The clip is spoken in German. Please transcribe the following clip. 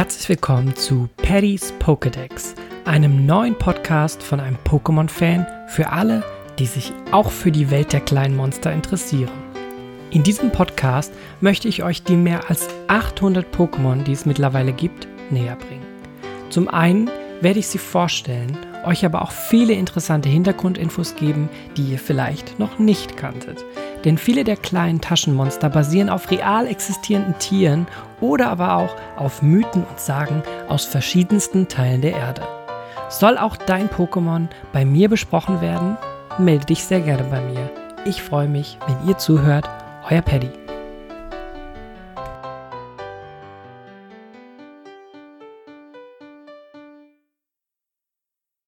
Herzlich willkommen zu Paddy's Pokédex, einem neuen Podcast von einem Pokémon-Fan für alle, die sich auch für die Welt der kleinen Monster interessieren. In diesem Podcast möchte ich euch die mehr als 800 Pokémon, die es mittlerweile gibt, näher bringen. Zum einen werde ich sie vorstellen, euch aber auch viele interessante Hintergrundinfos geben, die ihr vielleicht noch nicht kanntet. Denn viele der kleinen Taschenmonster basieren auf real existierenden Tieren oder aber auch auf Mythen und Sagen aus verschiedensten Teilen der Erde. Soll auch dein Pokémon bei mir besprochen werden? Melde dich sehr gerne bei mir. Ich freue mich, wenn ihr zuhört. Euer Paddy.